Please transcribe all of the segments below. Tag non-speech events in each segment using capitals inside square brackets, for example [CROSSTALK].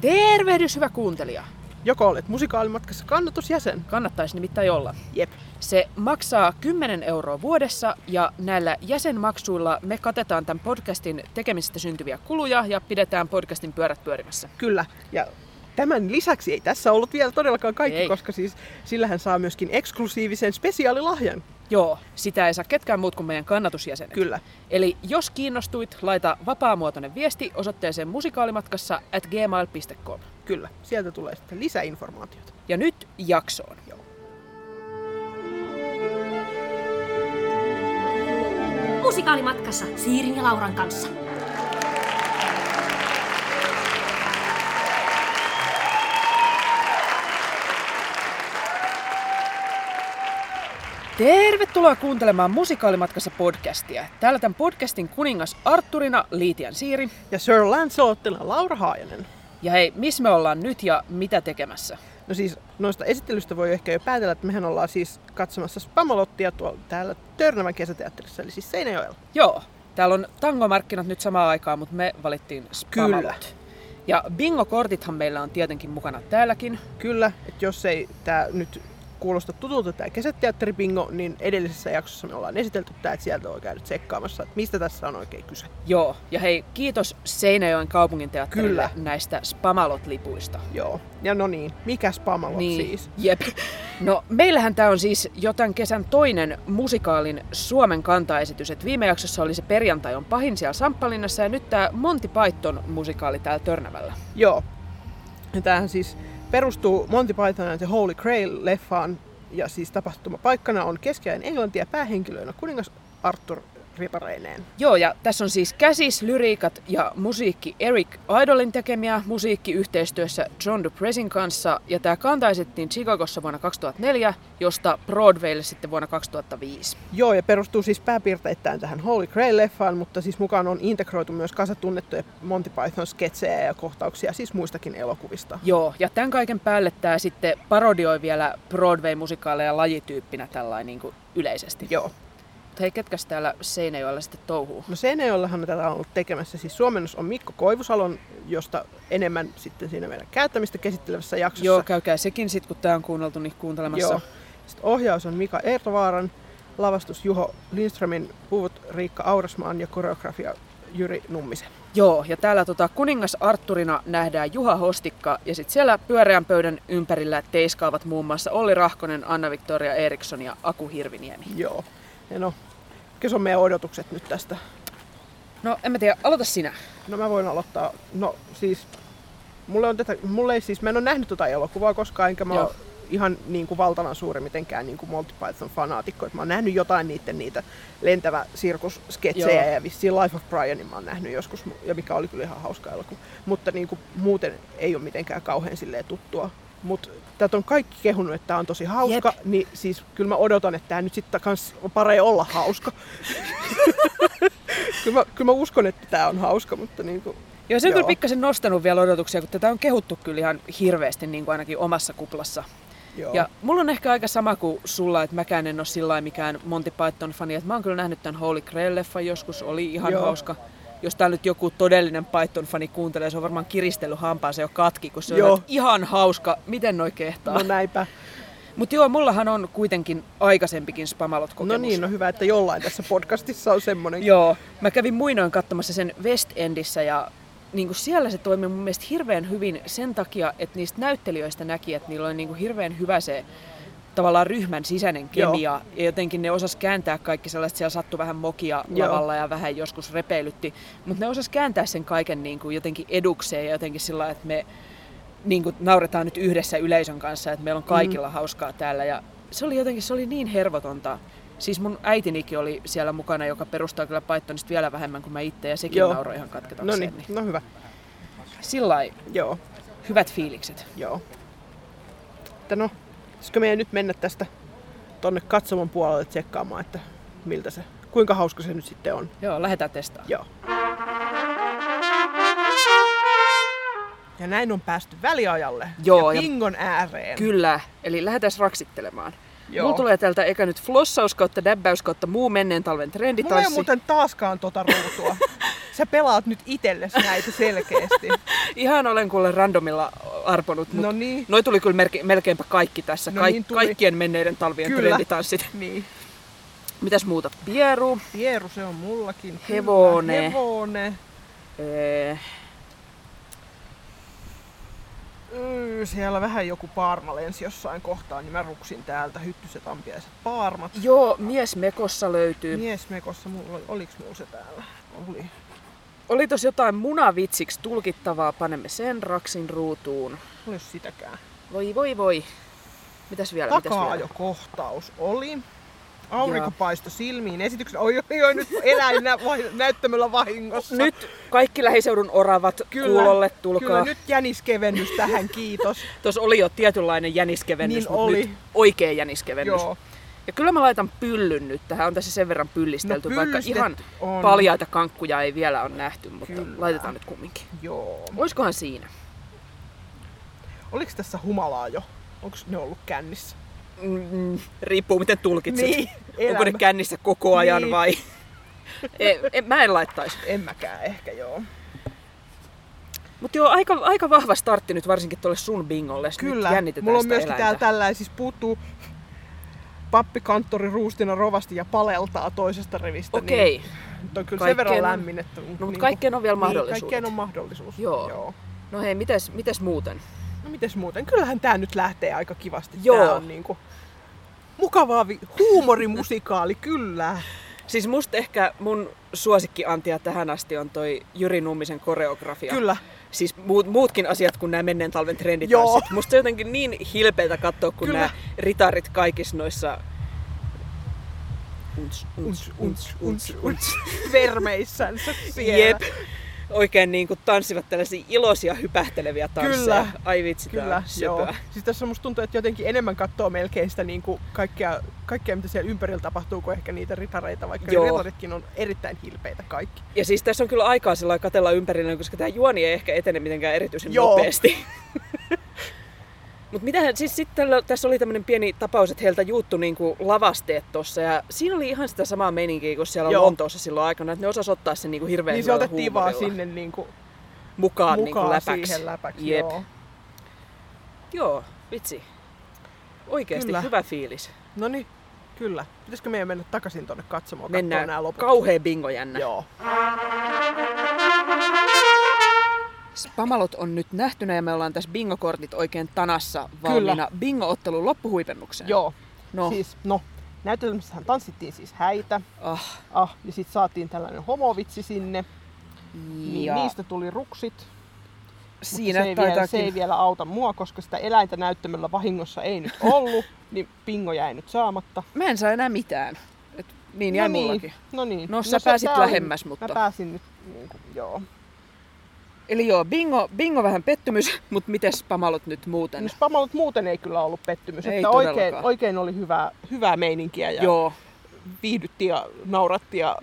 Tervehdys, hyvä kuuntelija! Joko olet musikaalimatkassa kannatusjäsen? Kannattaisi nimittäin olla. Jep. Se maksaa 10 euroa vuodessa ja näillä jäsenmaksuilla me katetaan tämän podcastin tekemisestä syntyviä kuluja ja pidetään podcastin pyörät pyörimässä. Kyllä. Ja tämän lisäksi ei tässä ollut vielä todellakaan kaikki, Ei. koska siis sillähän saa myöskin eksklusiivisen spesiaalilahjan. Joo, sitä ei saa ketkään muut kuin meidän kannatusjäsenet. Kyllä. Eli jos kiinnostuit, laita vapaamuotoinen viesti osoitteeseen musikaalimatkassa at gmail.com. Kyllä. Sieltä tulee sitten lisäinformaatiota. Ja nyt jaksoon. Joo. Musikaalimatkassa Siirin ja Lauran kanssa. Tervetuloa kuuntelemaan Musikaalimatkassa podcastia. Täällä tämän podcastin kuningas Arturina Liitian Siiri. Ja Sir Lancelottina Laura Haajanen. Ja hei, missä me ollaan nyt ja mitä tekemässä? No siis noista esittelystä voi ehkä jo päätellä, että mehän ollaan siis katsomassa Spamalottia tuolla täällä Törnävän kesäteatterissa, eli siis Seinäjoella. Joo, täällä on tangomarkkinat nyt samaan aikaan, mutta me valittiin Spamalot. Kyllä. Ja bingo-kortithan meillä on tietenkin mukana täälläkin. Kyllä, että jos ei tämä nyt kuulosta tutulta tämä kesäteatteribingo, niin edellisessä jaksossa me ollaan esitelty tämä, että sieltä voi käydä tsekkaamassa, että mistä tässä on oikein kyse. Joo, ja hei, kiitos Seinäjoen kaupunginteatterille Kyllä. näistä Spamalot-lipuista. Joo. Ja no niin, mikä Spamalot Niin, siis? jep. No, meillähän tämä on siis jo tämän kesän toinen musikaalin Suomen kantaesitys. Et viime jaksossa oli se perjantai on pahin siellä Samppalinnassa ja nyt tämä Monty Python musikaali täällä Törnävällä. Joo. Ja tämähän siis perustuu Monty Python and the Holy Grail-leffaan, ja siis tapahtumapaikkana on keskiajan Englanti ja päähenkilöinä kuningas Arthur ripareineen. Joo, ja tässä on siis käsis, lyriikat ja musiikki Eric Idolin tekemiä musiikki yhteistyössä John DuPressin kanssa. Ja tämä kantaisettiin Chicagossa vuonna 2004, josta Broadwaylle sitten vuonna 2005. Joo, ja perustuu siis pääpiirteittäin tähän Holy Grail-leffaan, mutta siis mukaan on integroitu myös kasa tunnettuja Monty Python sketsejä ja kohtauksia siis muistakin elokuvista. Joo, ja tämän kaiken päälle tämä sitten parodioi vielä Broadway-musikaaleja lajityyppinä tällainen niin kuin yleisesti. Joo. Mutta hei, ketkäs täällä Seinäjoella sitten touhuu? No Seinäjoellahan tätä on ollut tekemässä. Siis suomennos on Mikko Koivusalon, josta enemmän sitten siinä meidän käyttämistä käsittelevässä jaksossa. Joo, käykää sekin sitten, kun tämä on kuunneltu, niin kuuntelemassa. Joo. Sitten ohjaus on Mika Ertovaaran, lavastus Juho Lindströmin, puvut Riikka Aurasmaan ja koreografia Jyri Nummisen. Joo, ja täällä tota, kuningas Arturina nähdään Juha Hostikka, ja sitten siellä pyöreän pöydän ympärillä teiskaavat muun muassa Olli Rahkonen, Anna-Victoria Eriksson ja Aku Hirviniemi. Joo. Ja no, mikä on meidän odotukset nyt tästä? No, en mä tiedä, aloita sinä. No mä voin aloittaa. No siis, mulle on tätä, mulle ei siis, mä en ole nähnyt tota elokuvaa koskaan, enkä mä Joo. ole ihan niin kuin valtavan suuri mitenkään niin kuin Monty Python fanaatikko. Et mä oon nähnyt jotain niiden niitä lentävä sirkussketsejä Joo. ja vissiin Life of Brianin mä oon nähnyt joskus, ja mikä oli kyllä ihan hauska elokuva. Mutta niin kuin muuten ei ole mitenkään kauhean silleen tuttua. Mutta tätä on kaikki kehunut, että tämä on tosi hauska, Jep. niin siis kyllä mä odotan, että tämä nyt sitten kans on parempi olla hauska. [LAUGHS] kyllä, mä, kyllä mä uskon, että tämä on hauska, mutta niin kuin, Joo, se on Joo. kyllä pikkasen nostanut vielä odotuksia, kun tätä on kehuttu kyllä ihan hirveästi, niin kuin ainakin omassa kuplassa. joo. Ja mulla on ehkä aika sama kuin sulla, että mäkään en ole sillä mikään Monty Python-fani. Että mä oon kyllä nähnyt tämän Holy Grail-leffan joskus, oli ihan Joo. hauska. Jos täällä nyt joku todellinen Python-fani kuuntelee, se on varmaan kiristellyt hampaansa jo katki, kun se Joo. on ihan hauska. Miten noi kehtaa? No näinpä. Mutta joo, mullahan on kuitenkin aikaisempikin Spamalot-kokemus. No niin, no hyvä, että jollain tässä podcastissa on semmoinen. Joo, mä kävin muinoin katsomassa sen West Endissä ja niin kuin siellä se toimi mun mielestä hirveän hyvin sen takia, että niistä näyttelijöistä näki, että niillä oli niin kuin hirveän hyvä se tavallaan ryhmän sisäinen Joo. kemia ja jotenkin ne osas kääntää kaikki sellaiset, siellä sattui vähän mokia Joo. lavalla ja vähän joskus repeilytti, mutta ne osas kääntää sen kaiken niin kuin jotenkin edukseen ja jotenkin sillä että me niin kuin nauretaan nyt yhdessä yleisön kanssa, että meillä on kaikilla mm. hauskaa täällä ja se oli jotenkin, se oli niin hervotonta. Siis mun äitinikin oli siellä mukana, joka perustaa kyllä Pythonista vielä vähemmän kuin mä itse ja sekin Joo. nauroi ihan No katketakseen. niin, Niin. no hyvä. Sillä Joo, hyvät fiilikset. joo. Että no, pitäisikö meidän nyt mennä tästä tonne katsomon puolelle tsekkaamaan, että miltä se, kuinka hauska se nyt sitten on. Joo, lähdetään testaamaan. Joo. Ja näin on päästy väliajalle Joo, ja ja- bingon ääreen. Kyllä, eli lähdetään raksittelemaan. Joo. Mulla tulee täältä eka nyt flossaus kautta däbäys kautta muu menneen talven Mulla ei trenditanssi. muuten taaskaan tota ruutua. [LAUGHS] sä pelaat nyt itsellesi näitä selkeästi. Ihan olen kuule randomilla arponut, no niin. noi tuli kyllä melke, melkeinpä kaikki tässä. No Kaik, niin tuli. Kaikkien menneiden talvien Kyllä. trenditanssit. [LAUGHS] niin. Mitäs muuta? Pieru. Pieru se on mullakin. Kyllä. Hevonen. Hevonen. Ee, Öö, siellä vähän joku paarma lensi jossain kohtaa, niin mä ruksin täältä hyttyset, ampiaiset, paarmat. joo, mies mekossa löytyy. Miesmekossa, mulla, oli- oliks mulla se täällä? Oli. Oli tos jotain munavitsiksi tulkittavaa, panemme sen raksin ruutuun. Olis sitäkään. Voi voi voi. Mitäs vielä? Takaa jo kohtaus oli. Aurinko paistoi silmiin esityksen. Oi, oi, oi, nyt eläin nä- [LAUGHS] vai- näyttämöllä vahingossa. Nyt kaikki lähiseudun oravat kuulolle tulkaa. Kyllä, nyt jäniskevennys tähän, kiitos. [LAUGHS] Tuossa oli jo tietynlainen jäniskevennys, Niin mutta oli. nyt oikea jäniskevennys. Joo. Ja kyllä mä laitan pyllyn nyt tähän, on tässä sen verran pyllistelty, No, vaikka ihan on. paljaita kankkuja ei vielä ole nähty, mutta Kyllä. laitetaan nyt kumminkin. Joo. Oiskohan siinä? Oliks tässä humalaa jo? Onko ne ollut kännissä? Mm, riippuu miten tulkitset. Niin, [LAUGHS] Onko ne kännissä koko ajan Niin. vai? [LAUGHS] e, e, mä en laittaisi. En mäkään ehkä, joo. Mutta joo, aika, aika vahva startti nyt varsinkin tuolle sun bingolle. Nyt Kyllä. jännitetään Mulla on myöskin eläintä. täällä tällainen, siis puuttuu pappi, kanttori, ruustina, rovasti ja paleltaa toisesta rivistä. Okei. Niin, nyt on kyllä Kaikkeen sen verran lämmin, että... No, mutta kaikkeen on vielä mahdollisuudet. Niin, kaikkeen on mahdollisuus. Joo. Joo. No hei, mites, mites muuten? No mites muuten? Kyllähän tää nyt lähtee aika kivasti. Joo. Tää on niinku mukavaa vi- huumorimusikaali, kyllä. Siis musta ehkä mun suosikkiantia tähän asti on toi Jyri Nummisen koreografia. Kyllä. Siis muut, muutkin asiat kuin nämä menneen talven Joo. trenditanssit. Musta se jotenkin niin hilpeitä katsoa, kun Kyllä. nämä ritarit kaikissa noissa unts, Unts, unts, unts, unts. [LAUGHS] Vermeissänsä siellä. Jep. Oikein niin kuin tanssivat tällaisia iloisia hypähteleviä tansseja. Kyllä. Ai vitsi, Kyllä, joo. Siis tässä musta tuntuu, että jotenkin enemmän katsoo melkein sitä niin kuin kaikkea, kaikkea, mitä siellä ympärillä tapahtuu, kuin ehkä niitä ritareita, vaikka Joo. ritaritkin on erittäin hilpeitä kaikki. Ja siis tässä on kyllä aikaa sillä katella ympärillä, koska tämä juoni ei ehkä etene mitenkään erityisen Joo. nopeasti. [LAUGHS] Mutta mitähän, siis sitten tässä oli tämmöinen pieni tapaus, että heiltä juuttu niinku lavasteet tossa ja siinä oli ihan sitä samaa meininkiä kuin siellä Joo. Lontoossa silloin aikana, että ne osas ottaa sen niinku hirveän Niin se otettiin vaan sinne niin kuin mukaan, niinku mukaan läpäksi. siihen läpäksi. Jep. Joo. Joo, vitsi. Oikeasti Kyllä. hyvä fiilis. No niin, kyllä. Pitäisikö meidän mennä takaisin tuonne katsomaan? Mennään. Nämä loput? Kauhea bingo jännä. Joo. Spamalot on nyt nähtynä ja me ollaan tässä bingokortit oikein tanassa valmiina bingo-ottelun loppuhuipennukseen. Joo. No, Siis, no, näytelmässähän tanssittiin siis häitä. ah, Ah, ja sitten saatiin tällainen homovitsi sinne. Niin ja niistä tuli ruksit. siinä se ei, vielä, se ei vielä auta mua, koska sitä eläintä näyttämällä vahingossa ei nyt ollut, [LAUGHS] niin pingo jäi nyt saamatta. Mä en saa enää mitään. Et niin jäi no niin, mullakin. No niin. No, sä se- pääsit lähemmäs, mutta- Mä pääsin nyt, niin kuin, joo. Eli joo, bingo, bingo vähän pettymys, [LAUGHS] mutta miten spamalot nyt muuten? No Spamalut muuten ei kyllä ollut pettymys, Ei että oikein, oikein oli hyvää, hyvää meininkiä ja Joo, viihdyttiin ja naurattiin ja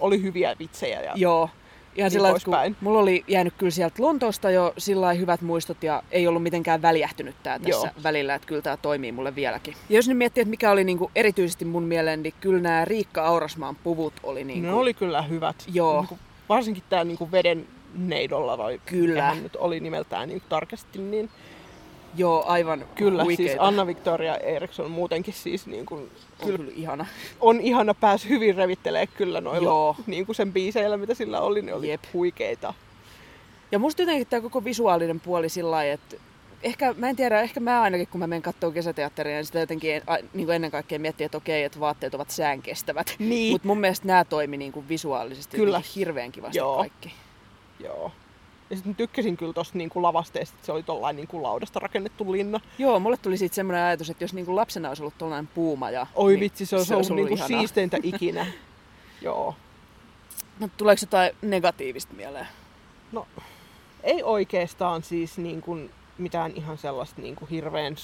oli hyviä vitsejä. Ja... joo. Ihan Niin sillä mulla oli jäänyt kyllä sieltä Lontoosta jo sillä hyvät muistot ja ei ollut mitenkään väljähtynyt tää tässä Joo. välillä, että kyllä tämä toimii mulle vieläkin. Ja jos nyt miettii, että mikä oli niinku erityisesti mun mieleen, niin kyllä nämä Riikka Aurasmaan puvut oli niinku... Ne oli kyllä hyvät. Joo. Niin kuin, varsinkin tämä niin veden neidolla, vai Kyllä. mikähän nyt oli nimeltään niin tarkasti, niin Joo, aivan kyllä, huikeita. siis Anna Victoria Eriksson muutenkin siis niin kuin, on kyllä ihana. on ihana pääs hyvin revittelee kyllä noilla Joo. niin kuin sen biiseillä, mitä sillä oli, ne oli Jep. huikeita. Ja musta jotenkin tämä koko visuaalinen puoli sillä lailla, että ehkä, mä en tiedä, ehkä mä ainakin kun mä menen katsoa kesäteatteria, niin sitä jotenkin a, niin kuin ennen kaikkea miettii, että okei, että vaatteet ovat säänkestävät. Niin. Mutta mun mielestä nämä toimi niin kuin visuaalisesti Kyllä. hirveän kivasti Joo. kaikki. Joo. Ja sitten tykkäsin kyllä tosta niin kuin lavasteesta, että se oli tollain niin kuin laudasta rakennettu linna. Joo, mulle tuli siitä semmoinen ajatus, että jos niin kuin lapsena olisi ollut tollainen puumaja. Oi niin vitsi, se olisi se ollut, ollut niin ihanaa. siisteintä [LAUGHS] ikinä. Joo. No, tuleeko jotain negatiivista mieleen? No, ei oikeastaan siis niin kuin mitään ihan sellaista niin kuin hirveän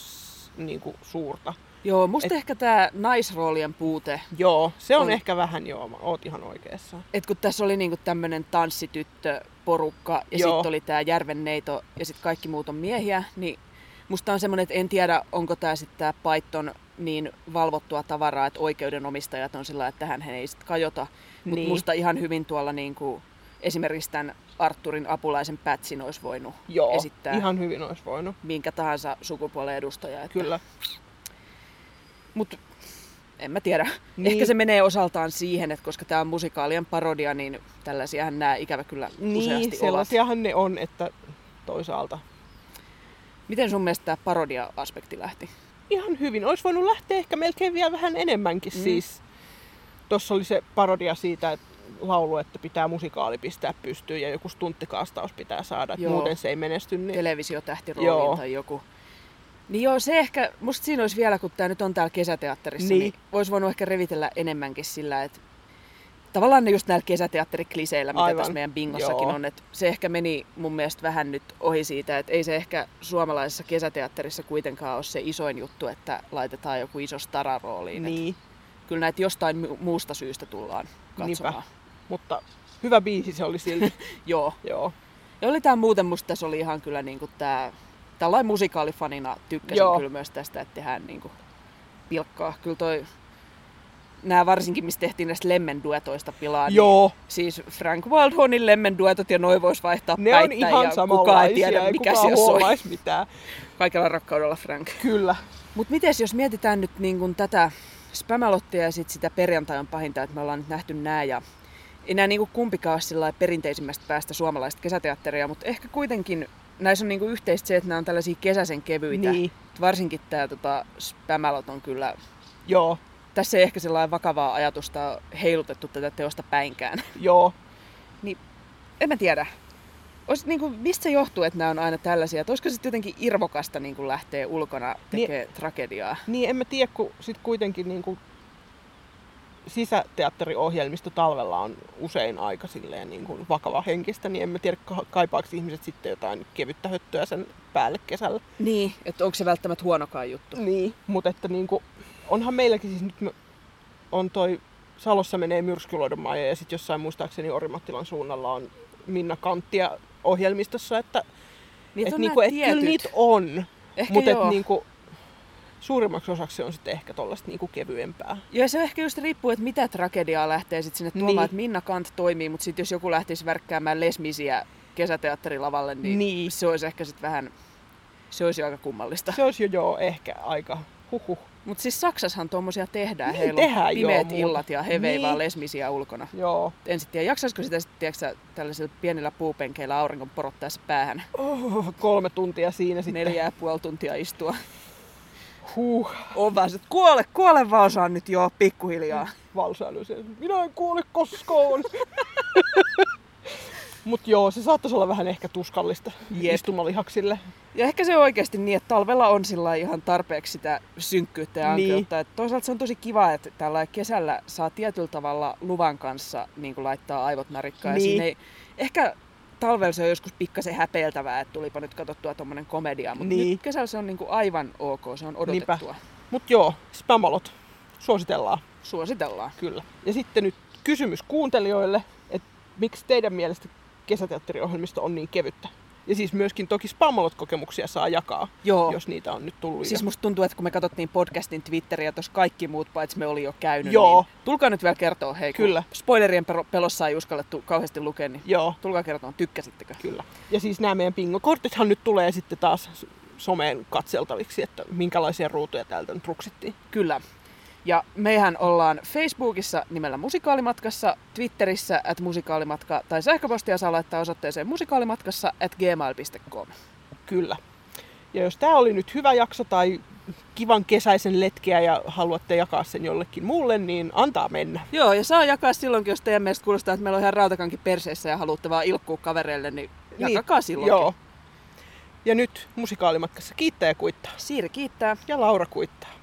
niin kuin suurta. Joo, musta Et- ehkä tämä naisroolien puute, Joo, se on, On. ehkä vähän joo, oot ihan oikeassa. että kun tässä oli niinku tämmöinen tanssityttö porukka ja sitten oli tämä Järvenneito ja sitten kaikki muut on miehiä, niin musta on semmoinen, että en tiedä, onko tämä sitten tämä Python niin valvottua tavaraa, että oikeudenomistajat on sillä että tähän he ei sitten kajota. Mutta Niin. musta ihan hyvin tuolla niinku esimerkiksi tämän Arturin apulaisen Pätsin olisi voinut Joo, esittää ihan hyvin olisi voinut. minkä tahansa sukupuolen edustaja. Että... Kyllä. Mutta en mä tiedä. Niin. Ehkä se menee osaltaan siihen, että koska tämä on musikaalien parodia, niin tällaisiahan nämä ikävä kyllä Niin, useasti ovat. sellaisiahan ne on, että toisaalta Miten sun mielestä tämä parodia-aspekti lähti? ihan hyvin. Olisi voinut lähteä ehkä melkein vielä vähän enemmänkin mm. siis. Tuossa oli se parodia siitä, että laulu, että pitää musikaali pistää pystyyn ja joku stunttikaastaus pitää saada, että Joo. muuten se ei menesty. Niin... Televisiotähtirooliin Joo. tai joku. Niin joo, se ehkä, musta siinä olisi vielä, kun tämä nyt on täällä kesäteatterissa, Niin. niin, olisi voinut ehkä revitellä enemmänkin sillä, että tavallaan ne just näillä kesäteatterikliseillä, mitä Aivan. tässä meidän bingossakin Joo. on, että se ehkä meni mun mielestä vähän nyt ohi siitä, että ei se ehkä suomalaisessa kesäteatterissa kuitenkaan ole se isoin juttu, että laitetaan joku iso stararooliin. Niin. niin. Kyllä näitä jostain mu- muusta syystä tullaan katsomaan. Niinpä. Mutta hyvä biisi se oli silti. [LAUGHS] Joo. Joo. Ja oli tää muuten musta tässä oli ihan kyllä niinku tää, tällainen musikaalifanina tykkäsin Joo. Kyllä myös tästä, että tehdään niinku pilkkaa. Kyllä toi, nämä varsinkin, missä tehtiin näistä lemmenduetoista pilaa, Joo. niin siis Frank Wildhornin lemmenduetot ja noi vois vaihtaa Ne on ihan ja kukaan ei tiedä, ei mikä kukaan soi. mitään. Kaikella rakkaudella Frank. Kyllä. Mutta miten jos mietitään nyt niin kun tätä Spamalottia ja sit sitä perjantai on pahinta, että me ollaan nyt nähty nämä ja ei nämä niin kumpikaan ole sillä perinteisimmästä päästä suomalaista kesäteatteria, mutta ehkä kuitenkin näissä on niin yhteistä se, että nämä on tällaisia kesäisen kevyitä. Niin. Varsinkin tämä tota, Spamalot on kyllä, Joo. tässä ei ehkä sellainen vakavaa ajatusta heilutettu tätä teosta päinkään. [LAUGHS] Joo. En mä tiedä. Ois, niin kuin, mistä se johtuu, että nämä on aina tällaisia? Että olisiko sitten jotenkin irvokasta niin kuin lähteä ulkona tekemään tragediaa? Niin en mä tiedä, kun sit kuitenkin niinku sisäteatteriohjelmisto talvella on usein aika silleen niin kuin vakava henkistä, niin en mä tiedä, ka- kaipaako ihmiset sitten jotain kevyttä höttöä sen päälle kesällä. Niin, että onko se välttämättä huonokaan juttu? Niin, mutta että niinku, onhan meilläkin siis nyt on toi Salossa menee myrskyluodon maa ja sitten jossain muistaakseni Orimattilan suunnalla on Minna Kanttia ohjelmistossa, että Niitä et on niinku, nämä et kyllä niitä on, Ehkä mutta et niinku, suurimmaksi osaksi on sitten ehkä tollaista niinku kevyempää. Ja se ehkä just riippuu, että mitä tragediaa lähtee sitten sinne tuomaan, Niin. että Minna Kant toimii, mutta sitten jos joku lähtisi värkkäämään lesmisiä kesäteatterilavalle, niin, Niin. se olisi ehkä sitten vähän, se olisi aika kummallista. Se olisi jo joo ehkä aika huhuh. Mutta siis Saksassahan tuommoisia tehdään, Niin, heillä tehdään on joo, pimeät mutta- illat ja he Niin. vaan lesmisiä ulkona. Joo. En sitten tiedä, jaksaisiko sitä sitten tiedätkö, tällaisilla pienillä puupenkeillä auringon porottaessa päähän Oh, kolme tuntia siinä sitten. neljä ja puoli tuntia istua. Huh. On se, että kuole, kuole vaan osaan nyt jo pikkuhiljaa. valsailu siellä. Minä en kuule koskaan. Mut joo, se saattaisi olla vähän ehkä tuskallista Jep. istumalihaksille. Ja ehkä se on oikeasti niin, että talvella on sillä ihan tarpeeksi sitä synkkyyttä ja Niin. ankeutta. Niin. Toisaalta se on tosi kiva, että tällä kesällä saa tietyllä tavalla luvan kanssa niin laittaa aivot narikkaan. Niin. Ja siinä ei, ehkä talvella se on joskus pikkasen häpeiltävää, että tulipa nyt katsottua tuommoinen komedia, mutta Niin. nyt kesällä se on niin kuin aivan ok, se on odotettua. Niinpä. Mut joo, spamalot. Suositellaan, Suositellaan. kyllä. Ja sitten nyt kysymys kuuntelijoille, että miksi teidän mielestä kesäteatteriohjelmisto on niin kevyttä? Ja siis myöskin toki spamalot-kokemuksia saa jakaa, Joo. jos niitä on nyt tullut. Siis musta tuntuu, että kun me katsottiin podcastin Twitteriä, tuossa kaikki muut paitsi me oli jo käynyt, Joo. niin tulkaa nyt vielä kertoa, hei, Kyllä. spoilerien pelossa ei uskallettu kauheasti lukea, niin Joo, tulkaa kertoa, tykkäsittekö? kyllä. Ja siis nämä meidän bingokortithan nyt tulee sitten taas someen katseltaviksi, että minkälaisia ruutuja täältä nyt ruksittiin. Kyllä. Ja mehän ollaan Facebookissa nimellä Musikaalimatkassa, Twitterissä at musikaalimatka tai sähköpostia saa laittaa osoitteeseen musikaalimatkassa at gmail.com. Kyllä. Ja jos tämä oli nyt hyvä jakso tai kivan kesäisen letkeä ja haluatte jakaa sen jollekin muulle, niin antaa mennä. Joo, ja saa jakaa silloinkin, jos teidän mielestä kuulostaa, että meillä on ihan rautakankin perseessä ja haluatte vaan ilkkua kavereille, niin jakakaa silloinkin. Joo. Ja nyt musikaalimatkassa kiittää ja kuittaa. Siiri kiittää. Ja Laura kuittaa.